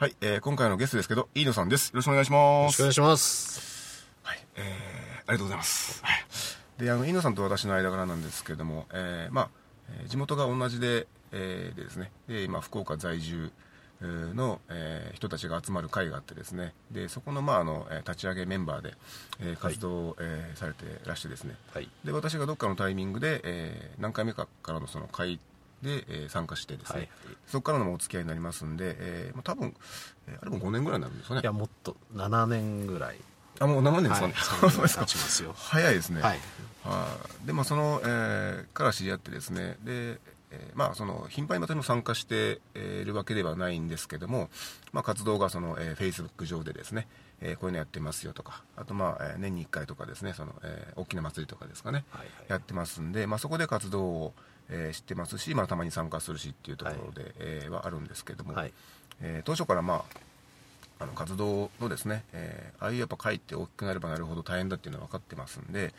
はい、えー今回のゲストですけど、飯野さんです。よろしくお願いします。よろしくお願いします。はい、えー、ありがとうございます。はい。で、あの、飯野さんと私の間柄なんですけども、えーまあ、えー地元が同じで、えーでですね、で、今、福岡在住えーの、えー人たちが集まる会があってですね、で、そこの、まあ、あの、えー立ち上げメンバーで、えー活動を、えーされてらしてですね、はい。で私がどっかのタイミングで、えー何回目かからのその会で、えー参加してですね、はい。そこからのお付き合いになりますんで、えーまあ、多分、えーあれも5年ぐらいになるんですよね。いや、もっと7年ぐらい。あもう7年ですか？ね、はい そうですか。早いですね。はい。はいでまあその、えーから知り合ってですね。で、えーまあその頻繁に私も参加しているわけではないんですけども、まあ、活動がその、えー、Facebook 上でですね、えーこういうのやってますよとかあとまあ、えー年に1回とかですねその、えー大きな祭りとかですかね、はいはい。やってますんで、まあ、そこで活動を、えー知ってますし、まあ、たまに参加するしっていうところで、えーはあるんですけども、はい。えー当初からまああの活動のですね、えーああいうやっぱ会って大きくなればなるほど大変だっていうのは分かってますんで、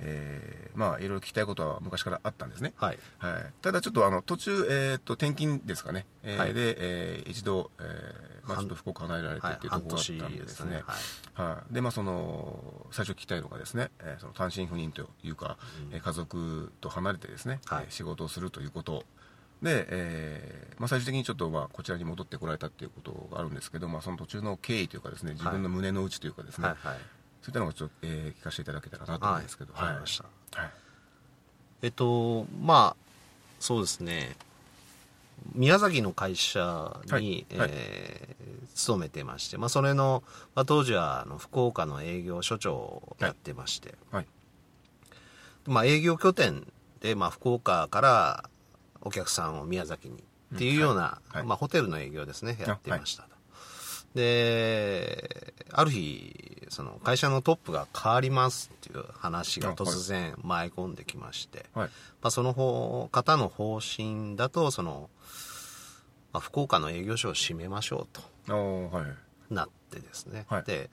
えーまあいろいろ聞きたいことは昔からあったんですね、はい。はい、ただちょっとあの途中、えー、と転勤ですかね、えーはい。で、えー一度、えーまあ、ちょっと福岡離れられてっていうと半ころがあった年んでですね、はい。はい、でまあその最初聞きたいのがですね、えーその単身赴任というか、えー家族と離れてですね、はい。えー仕事をするということ。で、えーまあ、最終的にちょっとまあこちらに戻ってこられたっていうことがあるんですけど、まあ、その途中の経緯というかですね自分の胸の内というかですね、はい。はい。そういったのをちょっと、えー聞かせていただけたらなと思うんですけど、はい。わかりましたはい。えっと、まあ、そうですね。宮崎の会社に、はい。はい。えー勤めてまして、まあ、それの、まあ、当時はあの福岡の営業所長をやってまして、はい。まあ、営業拠点で、まあ、福岡からお客さんを宮崎にっていうような、はい。はい。まあ、ホテルの営業ですね、やってましたと。で、ある日、その会社のトップが変わりますっていう話が突然舞い込んできまして、はいまあ、その方方の方針だと、その、まあ、福岡の営業所を閉めましょうと。なってですね。はいで、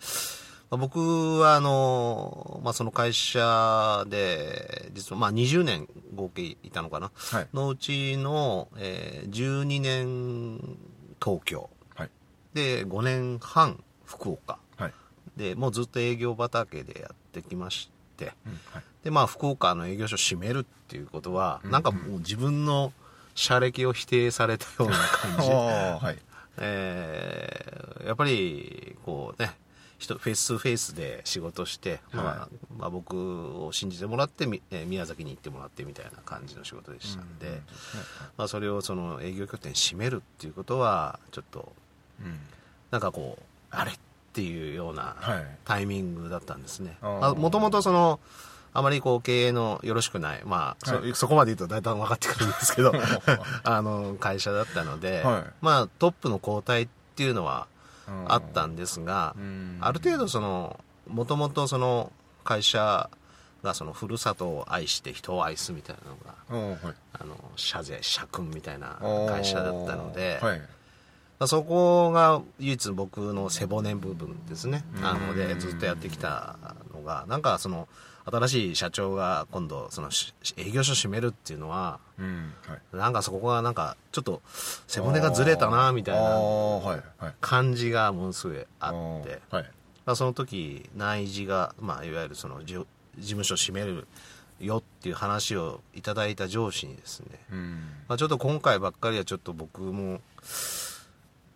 まあ僕はあの、まあ、その会社で、実はまあ20年合計いたのかな。はいのうちの、えー12年東京。はいで、5年半福岡。はい。で、もうずっと営業畑でやってきまして、うんはい。で、まあ、福岡の営業所を閉めるっていうことは、なんかもう自分の社歴を否定されたような感じ。はい。えーやっぱり、こうね、人フェイスフェイスで仕事して、まあはまあ、僕を信じてもらって、みえー宮崎に行ってもらってみたいな感じの仕事でしたんで、まあ、それをその営業拠点閉めるっていうことは、ちょっと、うんなんかこう、あれっていうようなはい。タイミングだったんですね。もともとその、あまりこう経営のよろしくない、まあ、はい。そそこまで言うと大体分かってくるんですけど、あの、会社だったので、はい。まあ、トップの交代っていうのはうんあったんですが、うん。ある程度その、もともとその会社がそのふるさとを愛して人を愛すみたいなのが、はい。あの、社税、社訓みたいな会社だったので、そこが唯一僕の背骨部分ですね。うん。なので、ずっとやってきたのが、なんかその、新しい社長が今度、そのし営業所閉めるっていうのは、うんはい。なんかそこがなんか、ちょっと背骨がずれたな、みたいあな感じがものすごいあって、はい。まあ、その時、内示が、まあ、いわゆるその、事務所閉めるよっていう話をいただいた上司にですね、うん。まあ、ちょっと今回ばっかりはちょっと僕も、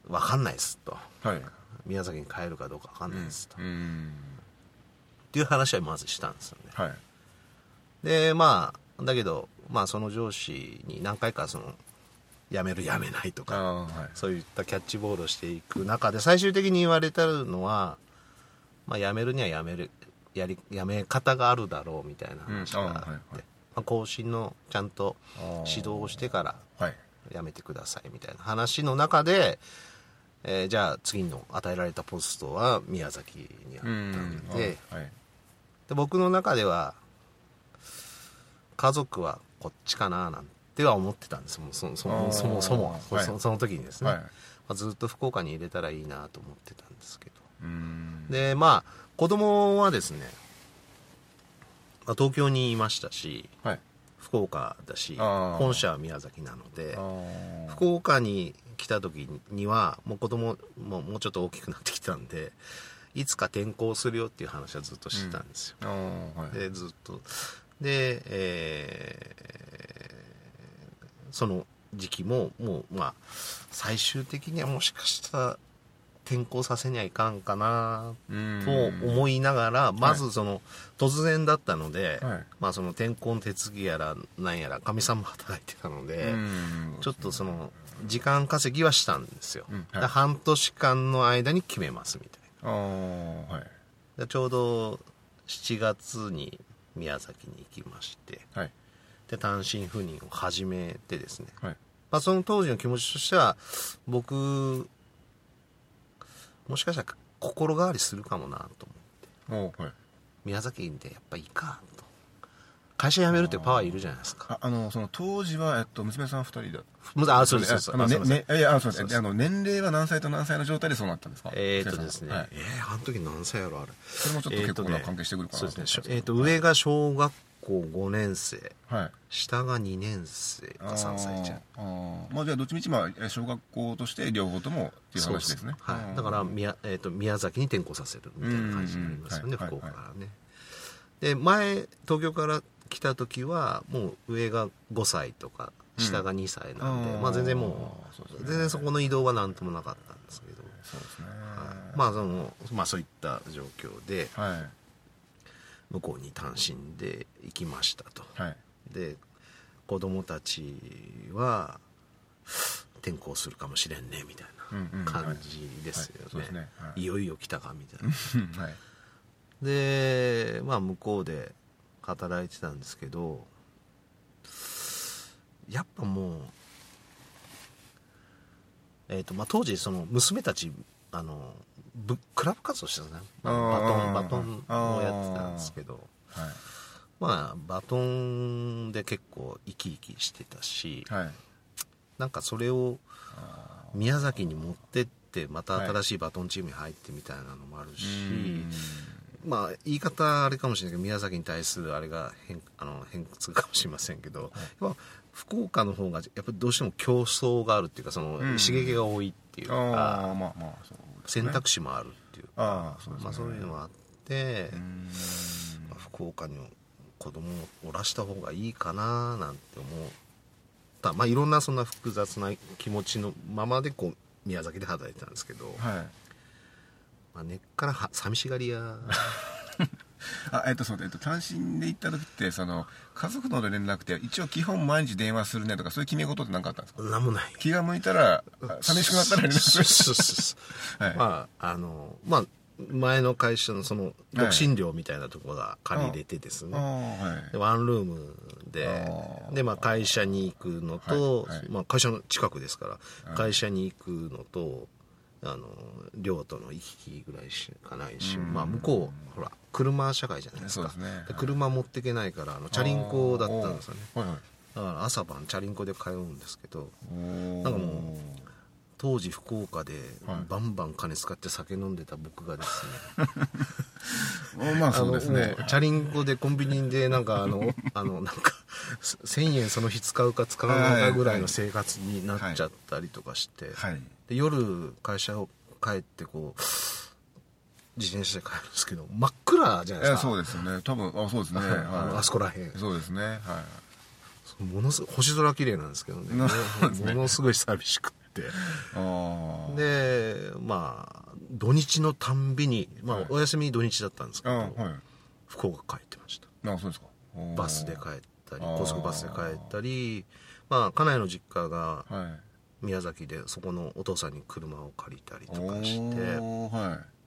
わかんないですと。はい宮崎に帰るかどうかわかんないですと。っうんていう話はまずしたんですよね。はいで、まあ、だけど、まあその上司に何回かその、辞める辞めないとか、はいそういったキャッチボールをしていく中で、最終的に言われたのは、まあ辞めるには辞める、やり、辞め方があるだろうみたいな話があって、うんあはいはいまあ、更新のちゃんと指導をしてから、はい辞めてくださいみたいな話の中で、えーじゃあ次の与えられたポストは宮崎にあったんで,、はい。で僕の中では家族はこっちかななんては思ってたんです。もうそそあー。そもそも、はい。そその時にですね、はい。まあ、ずっと福岡に入れたらいいなと思ってたんですけど。うん。でまあ子供はですね、まあ、東京にいましたしはい。福岡だし本社は宮崎なので福岡に来た時にはもう子供ももうちょっと大きくなってきたんでいつか転校するよっていう話はずっとしてたんですよ、あーはい。でずっと。で、えーその時期ももうまあ最終的にはもしかしたら転校させにはいかんかなうんと思いながら、まずその突然だったので、はい。まあその転校の手続きやらなんやらかみさんも働いてたので、うん。ちょっとその時間稼ぎはしたんですよ、うんはい。で半年間の間に決めますみたいあーはい。ちょうど7月に宮崎に行きましてはい。で単身赴任を始めてですね、はい。まあ、その当時の気持ちとしては僕もしかしたら心変わりするかもなと思って。はい。宮崎でやっぱいいかと会社辞めるってパワーいるじゃないですか。ああのその当時は、えっと、娘さん二人だ。むあそうですそうです。いやあそうです。あの年齢は何歳と何歳の状態でそうなったんですか？えー、っとですね、はい。えー、あの時何歳やろあれ。それもちょっと結構な関係してくるかなそうですね。えー、っと上が小学校5年生。はい。下が2年生か3歳じゃん。あー。あー。まあじゃあどっちみちまあえ小学校として両方ともっていう話ですね。はい、だから宮,、えー、と宮崎に転校させるみたいな感じになりますよね、福岡からね、で前東京から来た時はもう上が5歳とか下が2歳なんで、うんまあ全然もうねう全然そこの移動は何ともなかったんですけど、そうですね。はい。まあそのまあそういった状況ではい。向こうに単身で行きましたと。はい。で子供たちは転校するかもしれんねみたいな感じですよね。いよいよ来たかみたいな。はい。でまあ向こうで働いてたんですけどやっぱもうえっ、とまあ当時その娘たちあのぶクラブ活動してたね。バトンバトンをやってたんですけどはい。まあバトンで結構生き生きしてたしはい。なんかそれを宮崎に持ってってまた新しいバトンチームに入ってみたいなのもあるし、まあ言い方あれかもしれないけど宮崎に対するあれが変あの偏屈かもしれませんけど、やっぱ福岡の方がやっぱりどうしても競争があるっていうかそのん。刺激が多いっていうああか、まあまあそうね。選択肢もあるっていうかああそうね。まあ、そういうのもあって、うん。まあ福岡に子供をおらした方がいいかななんて思った。まあいろんなそんな複雑な気持ちのままでこう宮崎で働いてたんですけど、はいまあ、根っからは寂しがり屋。あえっとそうだ。えっと単身で行った時ってその家族との連絡って一応基本毎日電話するねとかそういう決め事って何かあったんですか？なんもない。気が向いたらあ寂しくなったら連絡。すそうるそうそう。はい。まああのまあ前の会社のその独身寮みたいなところが借りれてですね、はい。でワンルームでで、まあ、会社に行くのと、はいはい。まあ、会社の近くですから、会社に行くのとあの寮との行き来ぐらいしかないし、まあ、向こうほら車社会じゃないですか。ね。で車持ってけないからあのチャリンコだったんですよね。はいはい。だから朝晩チャリンコで通うんですけどなんかも当時福岡ではい。バンバン金使って酒飲んでた僕がですね、おまあそうですね。チャリンコでコンビニでなんかあの あのなんか1000円その日使うか使わないかぐらいの生活になっちゃったりとかして、はいで夜会社を帰ってこう自転車で帰るんですけど真っ暗じゃないですか。えそうですよね。多分あ そうですね、はい。あそこらへんそうですね。はい。ものすごい星空綺麗なんですけどね。ね。ものすごい寂しくって。でまあ土日のたんびに、まあはい。お休み土日だったんですけど、あはい。福岡帰ってました。あそうですか。バスで帰ったり高速バスで帰ったりまあ家内の実家がはい宮崎でそこのお父さんに車を借りたりとかして。はい。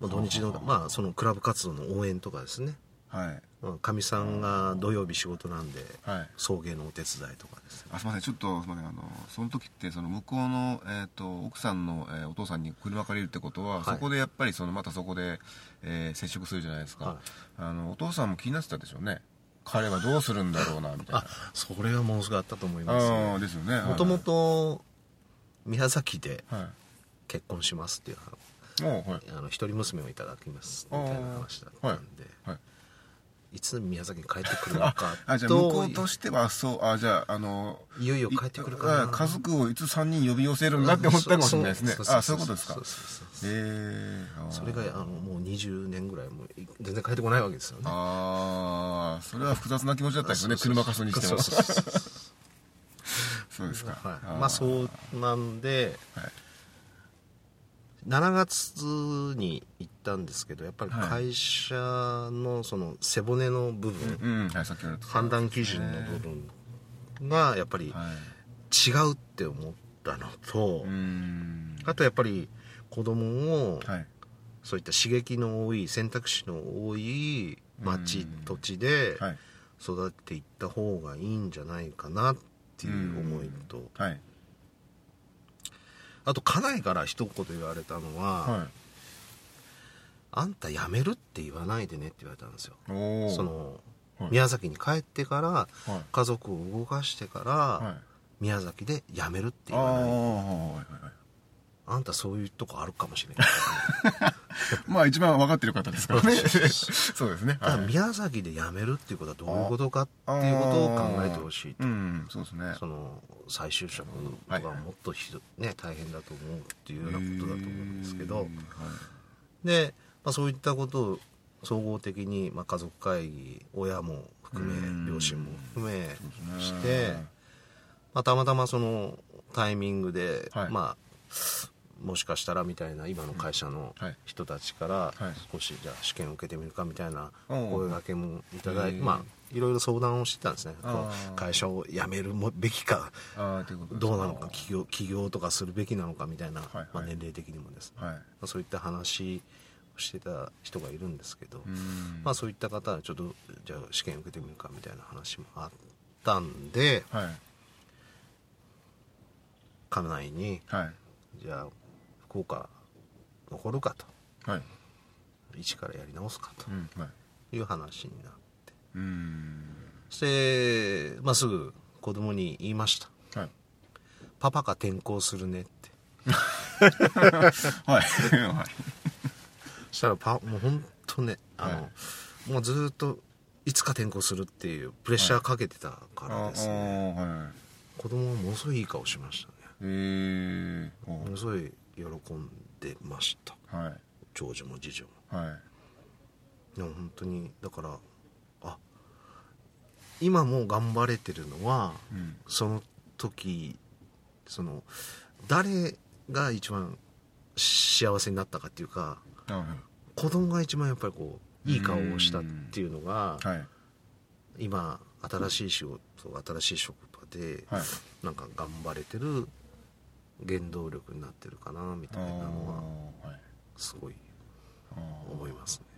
まあ土日のまあそのクラブ活動の応援とかですね。はい。かみさんが土曜日仕事なんで、はい。送迎のお手伝いとかです。ねあすみません。ちょっとすみません。あのその時ってその向こうの、えー、と奥さんの、えーお父さんに車借りるってことは、はい。そこでやっぱりそのまたそこで、えー接触するじゃないですか、はい。あのお父さんも気になってたでしょうね彼はどうするんだろうなみたいな。あそれはものすごいあったと思います。ああですよね。もともと宮崎では結婚しますっていうはい。あの一人娘をいただきますみたいな話だったんで、はいい、つ宮崎に帰ってくるのあかあじゃあ向こうとしてはそうあじゃああのいよいよ帰ってくるかな。あ家族をいつ3人呼び寄せるんだって思ったかもしれないですね。あそういうことですか。ええー、それがあのもう20年ぐらいもう全然帰ってこないわけですよね。ああそれは複雑な気持ちだったですよね。車貸すにしても。そうですか、はい。ーまあそうなんで、はい7月に行ったんですけどやっぱりはい。会社のその背骨の部分、判断基準の部分がやっぱりはい。違うって思ったのと、あとやっぱり子供をはい。そういった刺激の多い選択肢の多い町うん土地ではい。育っていった方がいいんじゃないかなっていう思いとはいあと家内から一言言われたのは、はあんた辞めるって言わないでねって言われたんですよ。そのはい。宮崎に帰ってからはい。家族を動かしてから、はい。宮崎で辞めるって言わないあんたそういうとこあるかもしれない。まあ一番分かってる方ですからね。そうですね。ただはい宮崎で辞めるっていうことはどういうことかっていうことを考えてほしいと。うんそうですね。その再就職がもっとひど、ね、大変だと思うっていうようなことだと思うんですけど、はい。で、まあ、そういったことを総合的に、まあ、家族会議親も含うんめ両親も含めして、まあ、たまたまそのタイミングで、はい。まあもしかしたらみたいな今の会社のはい。人たちからはい。少しじゃあ試験を受けてみるかみたいな声掛けもいただいてまあいろいろ相談をしてたんですね。会社を辞めるもべきかどうなのか起業起業とかするべきなのかみたいな、まあ、年齢的にもです。ね、はい。まあ、そういった話をしてた人がいるんですけど、うん。まあ、そういった方はちょっとじゃあ試験受けてみるかみたいな話もあったんではい。家内にはい。じゃあ福岡残るかと。はい。一からやり直すかと。い。う話になって。うん。そして、まあ、すぐ子供に言いました。はい「パパが転校するね」って。はい。はい。そしたらパもう本当ねあの、はもうずっといつか転校するっていうプレッシャーかけてたからですね、ああはい。子供はものすごいいい顔しましたね。えものすごい喜んでました。はい。長女も次女も。はい。でも本当にだからあ今も頑張れてるのはうん。その時その誰が一番幸せになったかっていうかあはい。子供が一番やっぱりこういい顔をしたっていうのがはい。今新しい仕事新しい職場ではい。なんか頑張れてる原動力になってるかなみたいなのはすごい思いますね。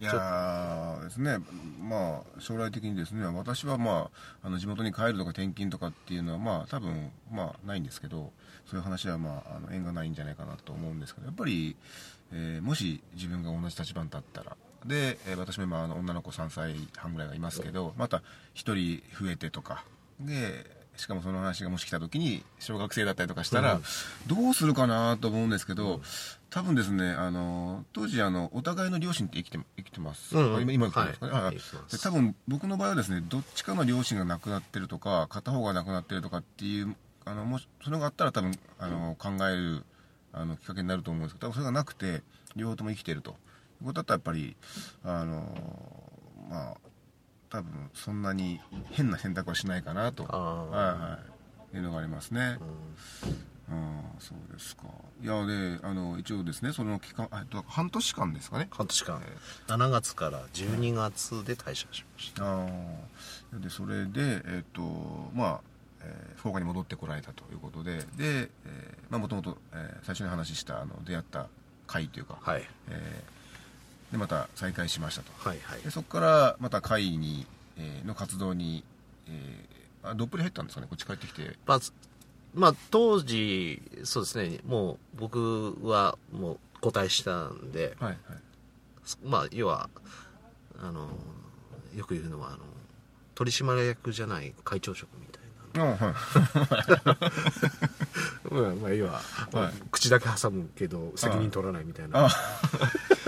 い。やーですね。まあ将来的にですね私はまああの地元に帰るとか転勤とかっていうのはまあ多分まあないんですけどそういう話はまああの縁がないんじゃないかなと思うんですけどやっぱり、えーもし自分が同じ立場に立ったらで、えー私も今あの女の子3歳半ぐらいがいますけどまた1人増えてとかでしかもその話がもし来た時に小学生だったりとかしたら、うん。どうするかなと思うんですけど、多分ですねあの当時あのお互いの両親って生きて生きてます、うんうん。今今生きてますかね、はい。多分僕の場合はですねどっちかの両親が亡くなってるとか片方が亡くなってるとかっていうあのもしそれがあったら多分あの考えるあのきっかけになると思うんですけど多分それがなくて両方とも生きてると。いうことだったらやっぱりあのまあ多分そんなに変な選択はしないかなと。はいはい。いうのがありますね、うん。ああそうですか。いやであの一応ですねその期間あえっと半年間ですかね。半年間。7月から12月で退社しました。ああでそれでえっとまあ、えー福岡に戻ってこられたということでで、えーまあもともとえー最初に話したあの出会った会というか、はい。えーでまた再開しましたと。はいはい。でそこからまた会に、えーの活動に、えーあどっぷり入ったんですかね？こっち帰ってきて。まあ、まあ、当時そうですね。もう僕はもう交代したんで。はいはい。まあ要はあのよく言うのはあの取締役じゃない会長職みたいなあはい。まあ、まあ、要は、はい。口だけ挟むけど責任取らないみたいな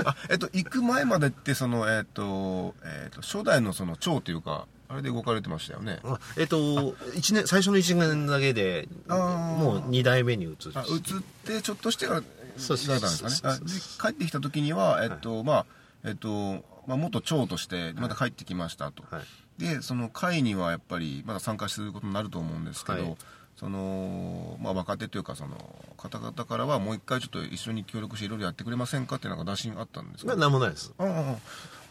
ああえっと行く前までってそのえっと,、えっと初代のその長というかあれで動かれてましたよね。あえっと一年最初の1年だけでもう2代目に移って。あ移ってちょっとしてからそうですかね。帰ってきた時にはえっと、まあえっとまあ、元長としてまた帰ってきましたと、はい。でその会にはやっぱりまだ参加することになると思うんですけど、はいそのまあ、若手というかその方々からはもう一回ちょっと一緒に協力していろいろやってくれませんかっていうのが打診あったんですか、まあなんもないです。あ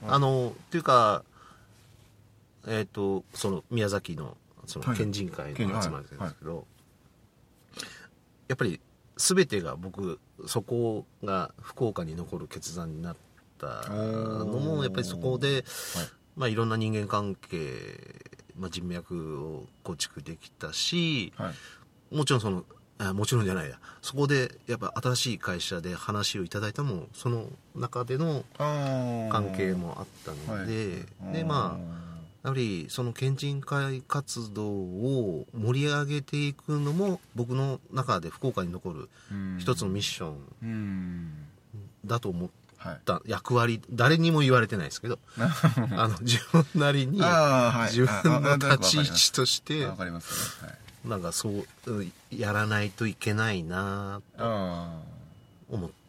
あのっていうかえっ、とその宮崎のそのはい。県人会の集まりなんですけど、はいやっぱり全てが僕そこが福岡に残る決断になったのもやっぱりそこで、まあ、いろんな人間関係、まあ、人脈を構築できたしはい。もちろんそのあもちろんじゃないや。そこでやっぱ新しい会社で話をいただいたのもその中での関係もあったので、でまあやはりその県人会活動を盛り上げていくのも僕の中で福岡に残る一つのミッションうん。だと思っはいた役割誰にも言われてないですけど あの自分なりに自分の立ち位置としてわかります。ね、はい、なんかそううんやらないといけないなと思って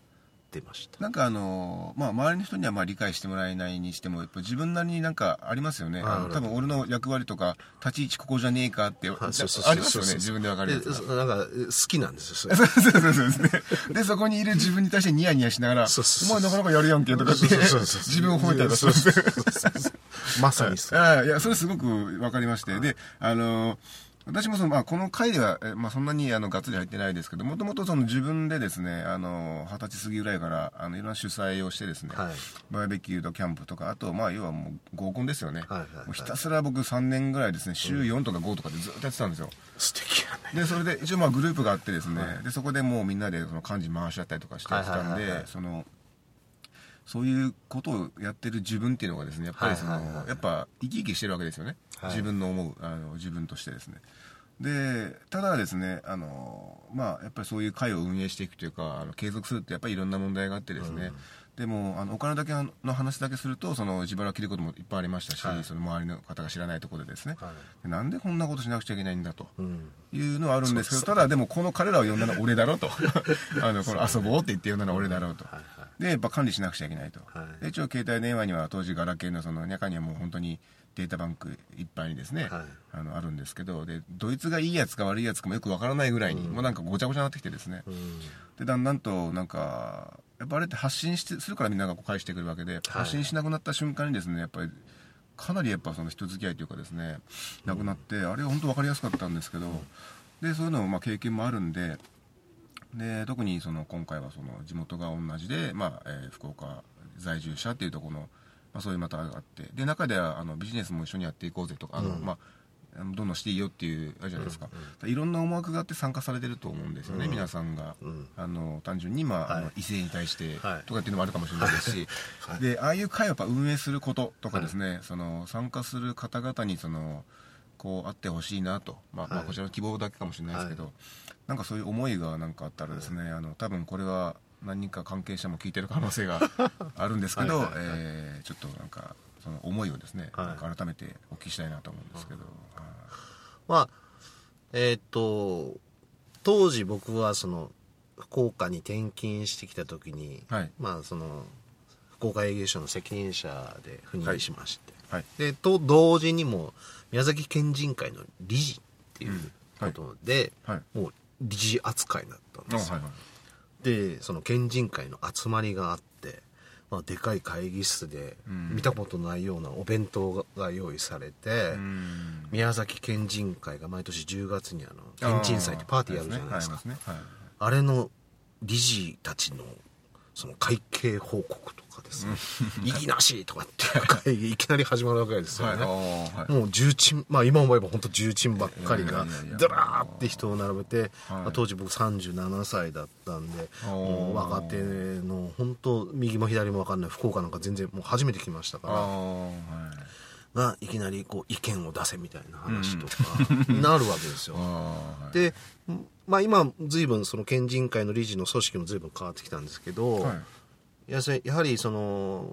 ました。なんかあのまあ周りの人にはまあ理解してもらえないにしてもやっぱ自分なりになんかありますよね。多分俺の役割とか立ち位置ここじゃねえかってはいそうそうそう。ありますよね自分で分かるなんか好きなんですよ そうそうそうそうですね。で、そこにいる自分に対してニヤニヤしながら、お前なかなかやるやんけとかって、そうそうそうそう自分を褒めたりそうまさにそう。ああいや、それすごく分かりまして。で、あの、私もその、まあ、この回では、えまあ、そんなに、あの、がっつり入ってないですけど、もともとその自分でですね、あの、二十歳過ぎぐらいから、あの、いろんな主催をしてですね、はい。バーベキューとキャンプとか、あと、まあ、要はもう合コンですよね。はいはいはい。もうひたすら僕3年ぐらいですね、週4とか5とかでずっとやってたんですよ。素敵やね。でそれで一応まあグループがあってですね、でそこでもうみんなでその幹事回し合ったりとかしてたんはいはいはいはい。でそのそういうことをやってる自分っていうのがですねやっぱりその、はいはいはいはい。やっぱ生き生きしてるわけですよね、はい。自分の思うあの自分としてですね。でただですねあのまあやっぱりそういう会を運営していくというかあの継続するってやっぱりいろんな問題があってですね、でもあのお金だけの話だけするとその自腹を切ることもいっぱいありましたし、はい。その周りの方が知らないところでですね、はでなんでこんなことしなくちゃいけないんだと、うん。いうのはあるんですけどただでもこの彼らを呼んだのは俺だろうと。あのこの遊ぼうって言って呼んだのは俺だろうと。はいはいでやっぱ管理しなくちゃいけないと、はい。で一応携帯電話には当時ガラケーのその中にはもう本当にデータバンクいっぱいにですね、はい。あのあるんですけどでドイツがいいやつか悪いやつかもよくわからないぐらいに、もうなんかごちゃごちゃになってきてですね、うん。でだんだんとなんかやっぱあれって発信してするからみんながこう返してくるわけで、発信しなくなった瞬間にですねやっぱりかなりやっぱその人付き合いというかですねなくなって、あれは本当分かりやすかったんですけど、でそういうのもまあ経験もあるんでで特にその今回はその地元が同じで、まあえー福岡在住者っていうところの、まあ、そういうまたがあってで中ではあのビジネスも一緒にやっていこうぜとかあの、まああのどんどんしていいよっていうあれじゃないですか、いろんな思惑があって参加されてると思うんですよね、皆さんが、ん。あの単純に、まああのはい。異性に対してはいとかっていうのもあるかもしれないですし、はいでああいう会をやっぱ運営することとかですね、その参加する方々にそのこうあってほしいなと、まあまあ、はい。こちらの希望だけかもしれないですけど、なんかそういう思いがなんかあったらですね、あの多分これは何人か関係者も聞いてる可能性があるんですけどはい。はい。はい。えーちょっとなんかその思いをですね、はい。改めてお聞きしたいなと思うんですけど、はいまあえーっと当時僕はその福岡に転勤してきた時に、はい。まあその福岡営業所の責任者で赴任しまして、はい。でと同時にも宮崎県人会の理事っていうことで、はい。もう理事扱いになったんですよ、でその県人会の集まりがあって、まあ、でかい会議室でうん。見たことないようなお弁当が用意されて、うん。宮崎県人会が毎年10月にあの県人祭ってパーティーやるじゃないですか。あれの理事たちのその会計報告とかかですね「意義なし!」とかって会議いきなり始まるわけですよね、はい。はい。もう重鎮まあ今思えば本当重鎮ばっかりがドラーって人を並べて、はい。まあ当時僕37歳だったんでもう若手の本当右も左も分かんない福岡なんか全然もう初めて来ましたからい。がいきなりこう意見を出せみたいな話とか なるわけですよ、ああはい。で、まあ、今随分その県人会の理事の組織も随分変わってきたんですけど、はいやすやはりその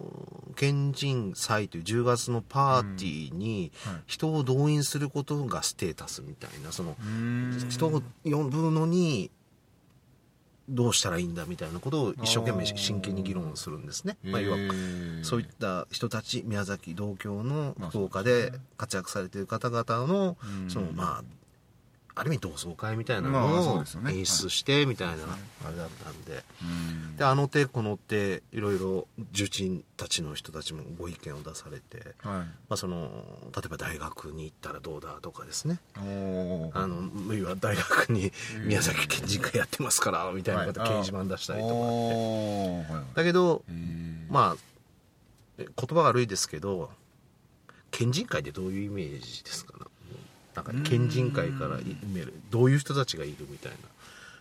県人祭という10月のパーティーにはい人を動員することがステータスみたいなそのん。人を呼ぶのにどうしたらいいんだみたいなことを一生懸命真剣に議論するんですね。まあ、要はへー。そういった人たち宮崎同郷のまあ福岡で活躍されている方々のうん。そのまあある意味同窓会みたいなまあのを演出してみたいなあれだったんで。うん。であの手この手いろいろ重鎮たちの人たちもご意見を出されて、はい。まあ、その例えば大学に行ったらどうだとかですね。あの要は大学に宮崎県人会やってますからみたいなことはい。掲示板出したりとかって、だけどまあえ言葉悪いですけど県人会ってどういうイメージですか？ねなんか県人会からどういう人たちがいるみたいな。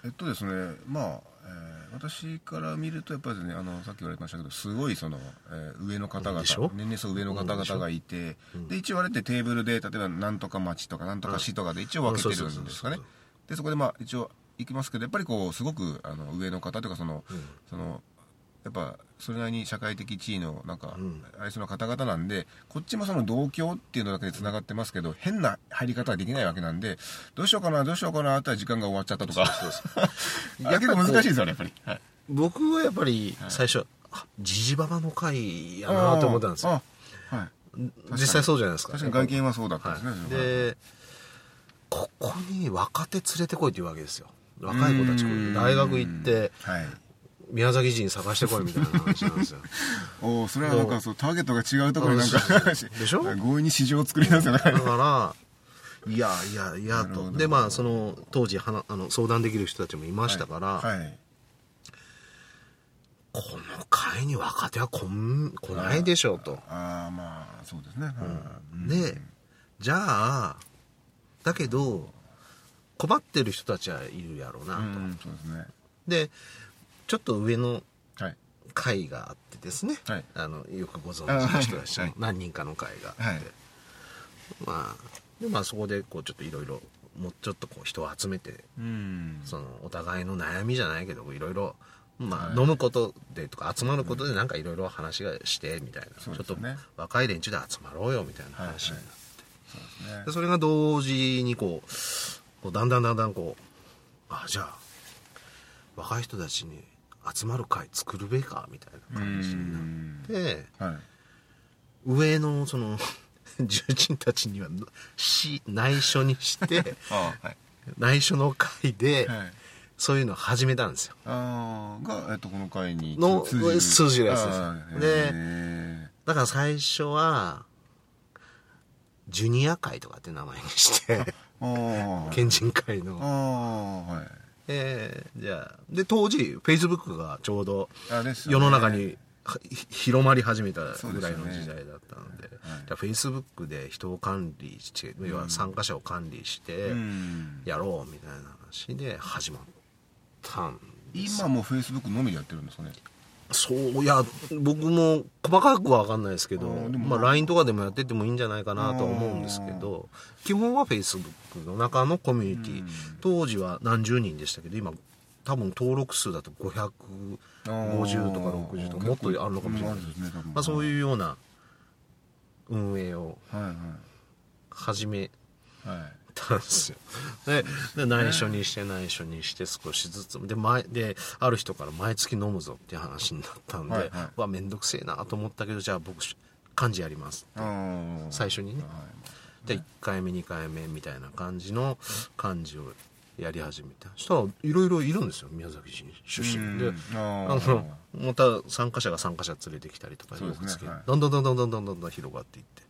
えっとですねまあ、えー私から見るとやっぱりねあのさっき言われましたけどすごいその、えー上の方々年齢層上の方々がいてで一応あれってテーブルで例えばなんとか町とかなんとか市とかで一応分けてるんですかね。でそこでまあ一応行きますけどやっぱりこうすごくあの上の方というかその、そのやっぱそれなりに社会的地位のなんか、ん。ありそうな方々なんでこっちもその同郷っていうのだけでつながってますけど変な入り方はできないわけなんでどうしようかなどうしようかなって時間が終わっちゃったとか。いや結構難しいですよねやっぱり、はい、僕はやっぱり最初、あジジババの会やなと思ったんですよ。あはい。実際そうじゃないですか。確かに外見はそうだったんですね、でここに若手連れてこいって言うわけですよ。若い子たち来い大学行ってはい宮崎人探してこいみたいな話なんですよ。おおそれはなんかそうターゲットが違うところになんか でしょ？強引に市場を作り出すよねだからいやいやいやと。でまあその当時はなあの相談できる人たちもいましたから、はい。この会に若手は来ん来ないでしょうと、ああまあそうですね、はい。でじゃあだけど困ってる人たちはいるやろうなと、うんそうですね。でちょっと上のはい。会があってですね、はい。あのよくご存知の人たちあはい。何人かの会があって、はい。まあでまあそこでこうちょっといろいろもうちょっとこう人を集めてうん。そのお互いの悩みじゃないけどいろいろまあ、はい。飲むことでとか集まることでなんかいろいろ話がしてみたいな、ちょっと若い連中で集まろうよみたいな話になって、そうですね。でそれが同時にこうこうだんだんだんだんこうあじゃあ若い人たちに集まる会作るべきかみたいな感じになってはい。上のその 重鎮たちにはし内緒にして ああはい。内緒の会ではい。そういうのを始めたんですよ。ああが、えっと、この回にの通通じるやつです。ああでへだから最初はジュニア会とかって名前にして県 人会あのあはいえー、じゃあで当時フェイスブックがちょうど世の中に広まり始めたぐらいの時代だったのではい。フェイスブックで人を管理して要は参加者を管理してうん。やろうみたいな話で始まったんです今もフェイスブックのみでやってるんですかねそういや僕も細かくは分かんないですけどあまあ、LINE とかでもやっててもいいんじゃないかなとは思うんですけど基本は Facebook の中のコミュニティ。うん。当時は何十人でしたけど今多分登録数だと550とか60とかもっとあるのかもしれない、ですねまあ、そういうような運営をはい始めはいはいたんですよ。で、で内緒にして内緒にして少しずつ。で、前、で、ある人から毎月飲むぞっていう話になったんで、はいはい、わ、めんどくせえなと思ったけど、じゃあ僕、漢字やりますって。最初にね。で、1回目、2回目みたいな感じの漢字をやり始めたしたらいろいろいるんですよ宮崎市出身であのまた参加者が参加者連れてきたりとか、ねはい、どんどんどんどんどんどんどん広がっていって。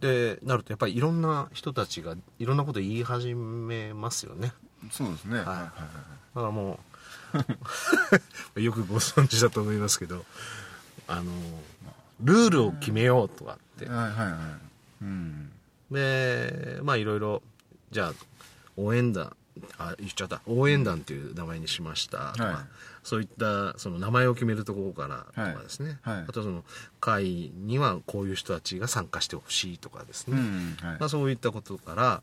でなるとやっぱりいろんな人たちがいろんなこと言い始めますよね。そうですね。はい。はいはいだからもう よくご存知だと思いますけどあのルールを決めようとかって。はいはいはい。うん。でまあいろいろじゃあ応援団あ言っちゃった。応援団っていう名前にしましたとか、はいそういったその名前を決めるところからとかですね、はい。はい。あとその会にはこういう人たちが参加してほしいとかですうね、んはい。まあ、そういったことから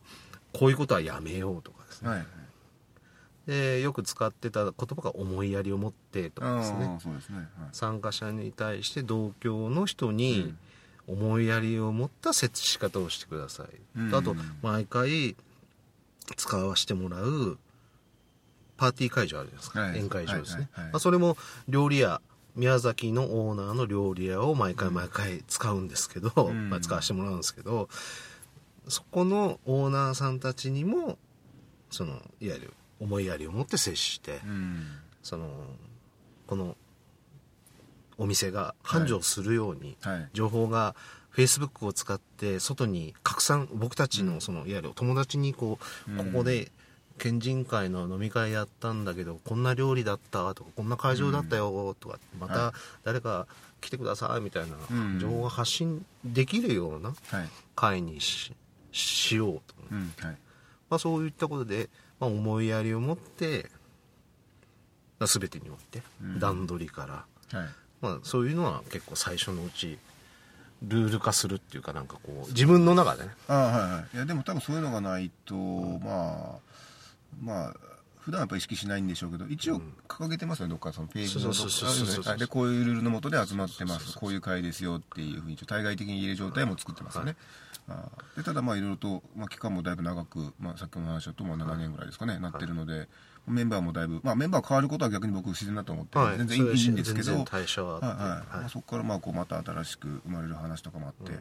こういうことはやめようとかですね、はいでよく使ってた言葉が思いやりを持ってとかですね。ですね。はい。参加者に対して同郷の人に思いやりを持った接し方をしてください、うん。あと毎回使わせてもらうパーティー会場あるじゃないですか、はい。宴会場ですね、はいはいはい。まあ、それも料理屋宮崎のオーナーの料理屋を毎回毎回使うんですけど、ん。まあ、使わせてもらうんですけどそこのオーナーさんたちにもそのいわゆる思いやりを持って接して、うん。そのこのお店が繁盛するように、はい。情報が Facebook を使って外に拡散僕たちのそのいわゆる友達にこう、うん。ここで県人会の飲み会やったんだけどこんな料理だった？とかこんな会場だったよとか、まはた誰か来てくださいみたいなうん情報が発信できるようなはい。会にししようと、うんはい。まあ、そういったことで、まあ、思いやりを持って、まあ、全てにおいてうん。段取りから、はい。まあ、そういうのは結構最初のうちルール化するっていうかなんかこう自分の中でね。ああはいはい。いやでも多分そういうのがないとまあまあ普段はやっぱり意識しないんでしょうけど一応掲げてますよねどっかそのページのどっか。でこういうルールのもとで集まってます。こういう会ですよっていうふうに対外的に言える状態も作ってますよね、ああでただまあいろいろと、まあ、期間もだいぶ長く、まあ、さっきの話だとまあ7年ぐらいですかね、なってるのでメンバーもだいぶ、まあ、メンバー変わることは逆に僕自然だと思って、はい全然いいんですけどそこからまあこうまた新しく生まれる話とかもあって、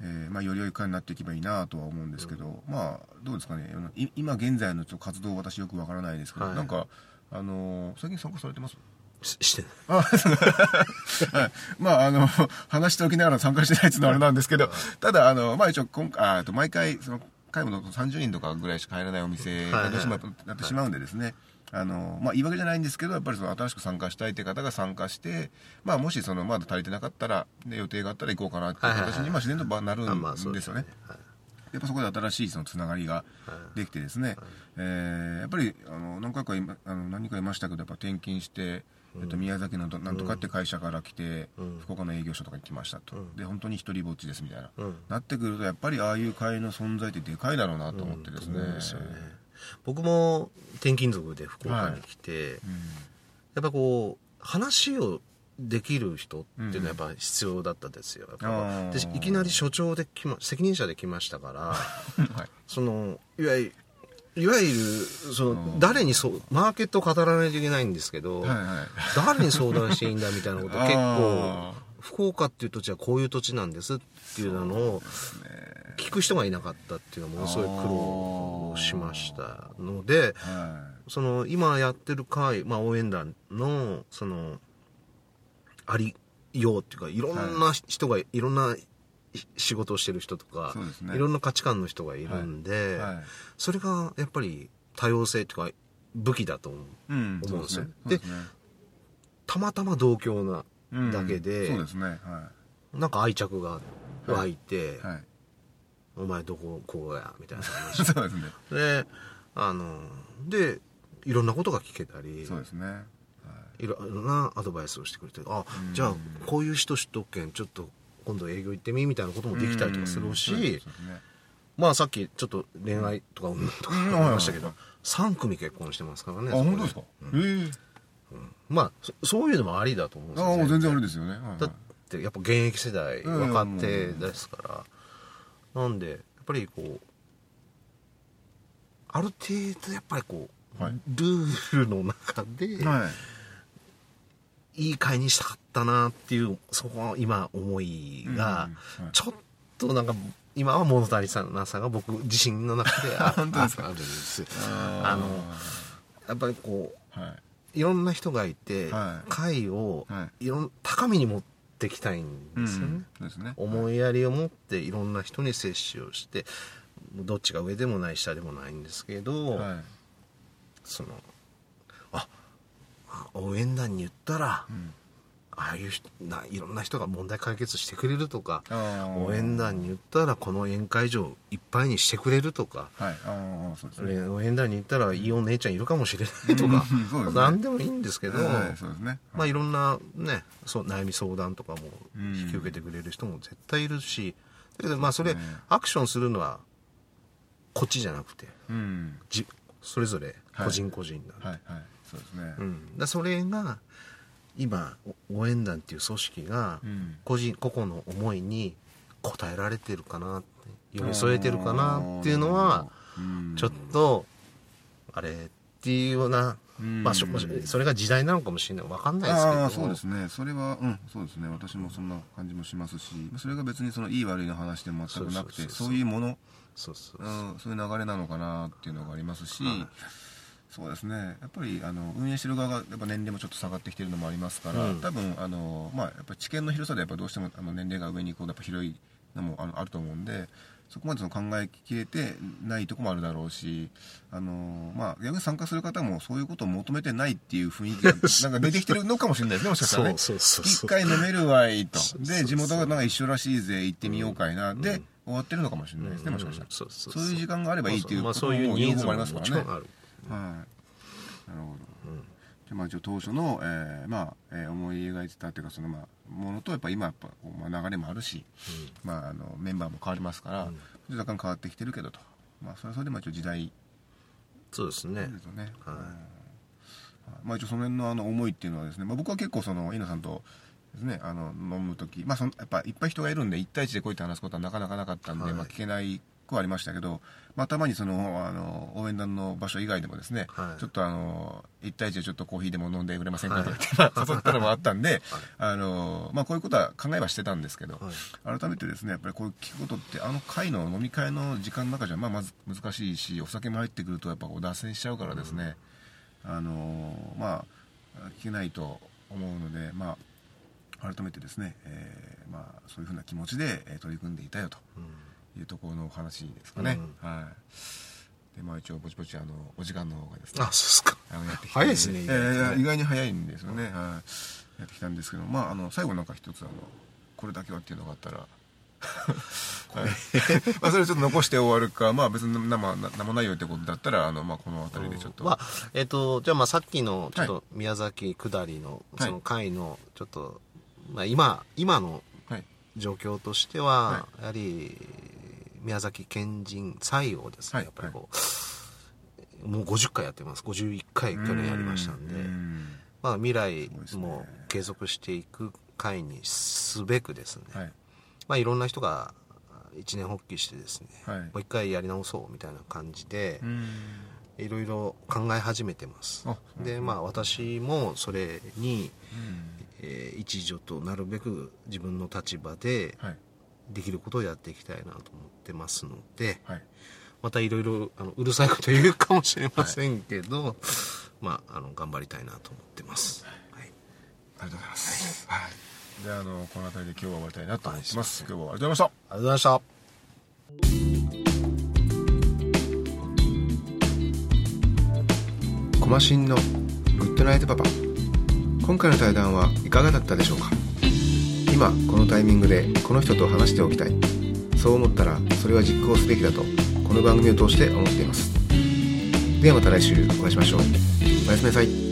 えーまあ、より良い会になっていけばいいなとは思うんですけど、まあどうですかね。い今現在の活動私よくわからないですけど、はい。なんかあのー最近参加されてます？ししてない。あ はい、まああの話しておきながら参加してないっていうのはあれなんですけどただあのまあ一応今ああと毎回その会も30人とかぐらいしか入らないお店がどうしてもなってしまうんでですね、あのまあ言い訳じゃないんですけどやっぱりその新しく参加したいという方が参加してまあもしそのまだ足りてなかったらで予定があったら行こうかなっていう形にまあ自然とまあなるんですすよね。はい。やっぱそこで新しいそのつながりができてですね、えーやっぱりあの何回か今あの何人かいましたけどやっぱ転勤して、えっと、宮崎のどなんとかって会社から来て、うん。福岡の営業所とかに来ましたと、うん。で本当に一人ぼっちですみたいな、うん。なってくるとやっぱりああいう会の存在ってでかいだろうなと思ってですね,、僕も転勤族で福岡に来て、うん。やっぱこう話をできる人っていうのはやっぱ必要だったですよ、でいきなり所長で来ま責任者で来ましたから はい。そのいわゆるいわゆるそうん。の誰にそうマーケットを語らないといけないんですけど、はいはい。誰に相談していいんだみたいなことを結構あ福岡っていう土地はこういう土地なんですっていうのを聞く人がいなかったっていうのはものすごい苦労しましたのではその今やってる会、まあ、応援団のそのありようっていうかいろんな人がいろんな仕事をしてる人とか、ね。いろんな価値観の人がいるんで、い。はい。それがやっぱり多様性っていうか武器だと思ううん。思うんですよ。そうですね。たまたま同郷なうん。だけでそうですね。はなんか愛着が湧いて、い。はい。お前どここうやみたいな話。そうですね。であのでいろんなことが聞けたりそうですね。はい。いろいろなアドバイスをしてくれてあうん。じゃあこういう人知っとくけんちょっと今度営業行ってみみたいなこともできたりとかするし、まあさっきちょっと恋愛とかうん。とかうん言いましたけどはい3組結婚してますからねあ本当ですか？え。えまあそそういうのもありだと思うんですああもう全然あ然れですよね。だってやっぱ現役世代うん若手ですから。なんでやっぱりこうある程度やっぱりこう、はい。ルールの中で、はいいい会にしたかったなっていうそこの今思いがちょっとなんか今は物足りさなさが僕自身の中で あ本当ですか？ああるんですあのやっぱりこはい。いろんな人がいて、はい。会をはい。ろん高みに持ってきたいんですよね、そうですね。思いやりを持っていろんな人に接種をしてどっちが上でもない下でもないんですけど、はい。そのああ応援団に言ったら、うん。ああいう人ないろんな人が問題解決してくれるとか応援団に言ったらこの宴会場いっぱいにしてくれるとかはい。ああそうですね。応援団に行ったらいいお姉ちゃんいるかもしれないとかうんね。何でもいいんですけど、はいそうですね。まあい。ろんなねそう悩み相談とかもうん。引き受けてくれる人も絶対いるしだけどまあそれアクションするのはこっちじゃなくてうん。じそれぞれ個人個人なんで。はいはいそうですね。うん、だそれが今お応援団っていう組織がうん。個人個々の思いに応えられてるかな寄り添えてるかなっていうのはうん。ちょっとあれっていうような、うん。まあ、それが時代なのかもしれない。分かんないですけど。そうですね。それはうんそうですね。私もそんな感じもしますしそれが別にそのいい悪いの話でも全くなくてそういうものそうそう。うんそういう流れなのかなっていうのがありますし、はいそうですね。やっぱりあの運営してる側がやっぱ年齢もちょっと下がってきてるのもありますから、うん。多分あの、まあ、やっぱ知見の広さでやっぱどうしてもあの年齢が上にこうやっぱ広いのもあると思うんでそこまでその考えきれてないとこもあるだろうしあの、まあ、逆に参加する方もそういうことを求めてないっていう雰囲気が なんか出てきてるのかもしれないですねもしかしたらね。一回飲めるわいと。で地元がなんか一緒らしいぜ行ってみようかいな、で終わってるのかもしれないですね、もしかしたら、そういう時間があればいいっていうまあそういうニーズももありますからねはい。なるほど、じゃあまあ一応当初の、えーまあえー思い描いてたっていうかそのまあものとやっぱ今やっぱこう、まあ、流れもあるし、まあ、あのメンバーも変わりますから、若干変わってきてるけどと、まあ、それはそれでまあ一応時代そうですね。ですよね、はい。うん。まあ、一応その辺のあの思いっていうのはですね、まあ、僕は結構その稲さんとですねあの飲む時、まあ、そのやっぱいっぱい人がいるんで1対1でこうやって話すことはなかなかなかったんで、はい。まあ、聞けないくはありましたけど、まあ、たまにそのあの応援団の場所以外でもですね、はい。ちょっとあの1対1でちょっとコーヒーでも飲んでくれませんかとか言って、まあ誘ったのもあったんで、あのまあ、こういうことは考えはしてたんですけど、はい。改めてですねやっぱりこういう聞くことってあの会の飲み会の時間の中じゃまあまず難しいしお酒も入ってくるとやっぱこう脱線しちゃうからですね、あのまあ聞けないと思うのでまあ改めてですね、えーまあ、そういうふうな気持ちでえー取り組んでいたよというところのお話ですかね、はい。でまあ一応ぼちぼちあのお時間の方がですね。あそうですか。あのやってきて早いですねいやいやいや意外に早いんですよね、はい、やってきたんですけどまああの最後なんか一つあのこれだけはっていうのがあったら。はい。まあそれちょっと残して終わるかまあ別に生生内容ってことだったらあの、まあ、この辺りでちょっと、まあえっ、とじゃあまあさっきのちょっはと宮崎下りのはい。その回のちょっと、まあ、今今のはい。状況としては、はやはり宮崎県人祭をですね、はい。やっぱりこう、もう50回やってます。51回去年やりましたんで。うん。まあ、未来も継続していく会にすべくですね、はい。まあ、いろんな人が一年発起してですね、はい。もう一回やり直そうみたいな感じで、うん。いろいろ考え始めてます。あでまあ私もそれに、うん。えー一助となるべく自分の立場ではいできることをやっていきたいなと思ってますのではい。またいろいろあのうるさいこと言うかもしれませんけど、まああの頑張りたいなと思ってます、はい、ありがとうございます、はい。であのこの辺りで今日は終わりたいなと思ってます、今日はありがとうございました。ありがとうございました。コマシンのグッドナイトパパ。今回の対談はいかがだったでしょうか？今このタイミングでこの人と話しておきたい。そう思ったらそれは実行すべきだとこの番組を通して思っています。ではまた来週お会いしましょう。おやすみなさい。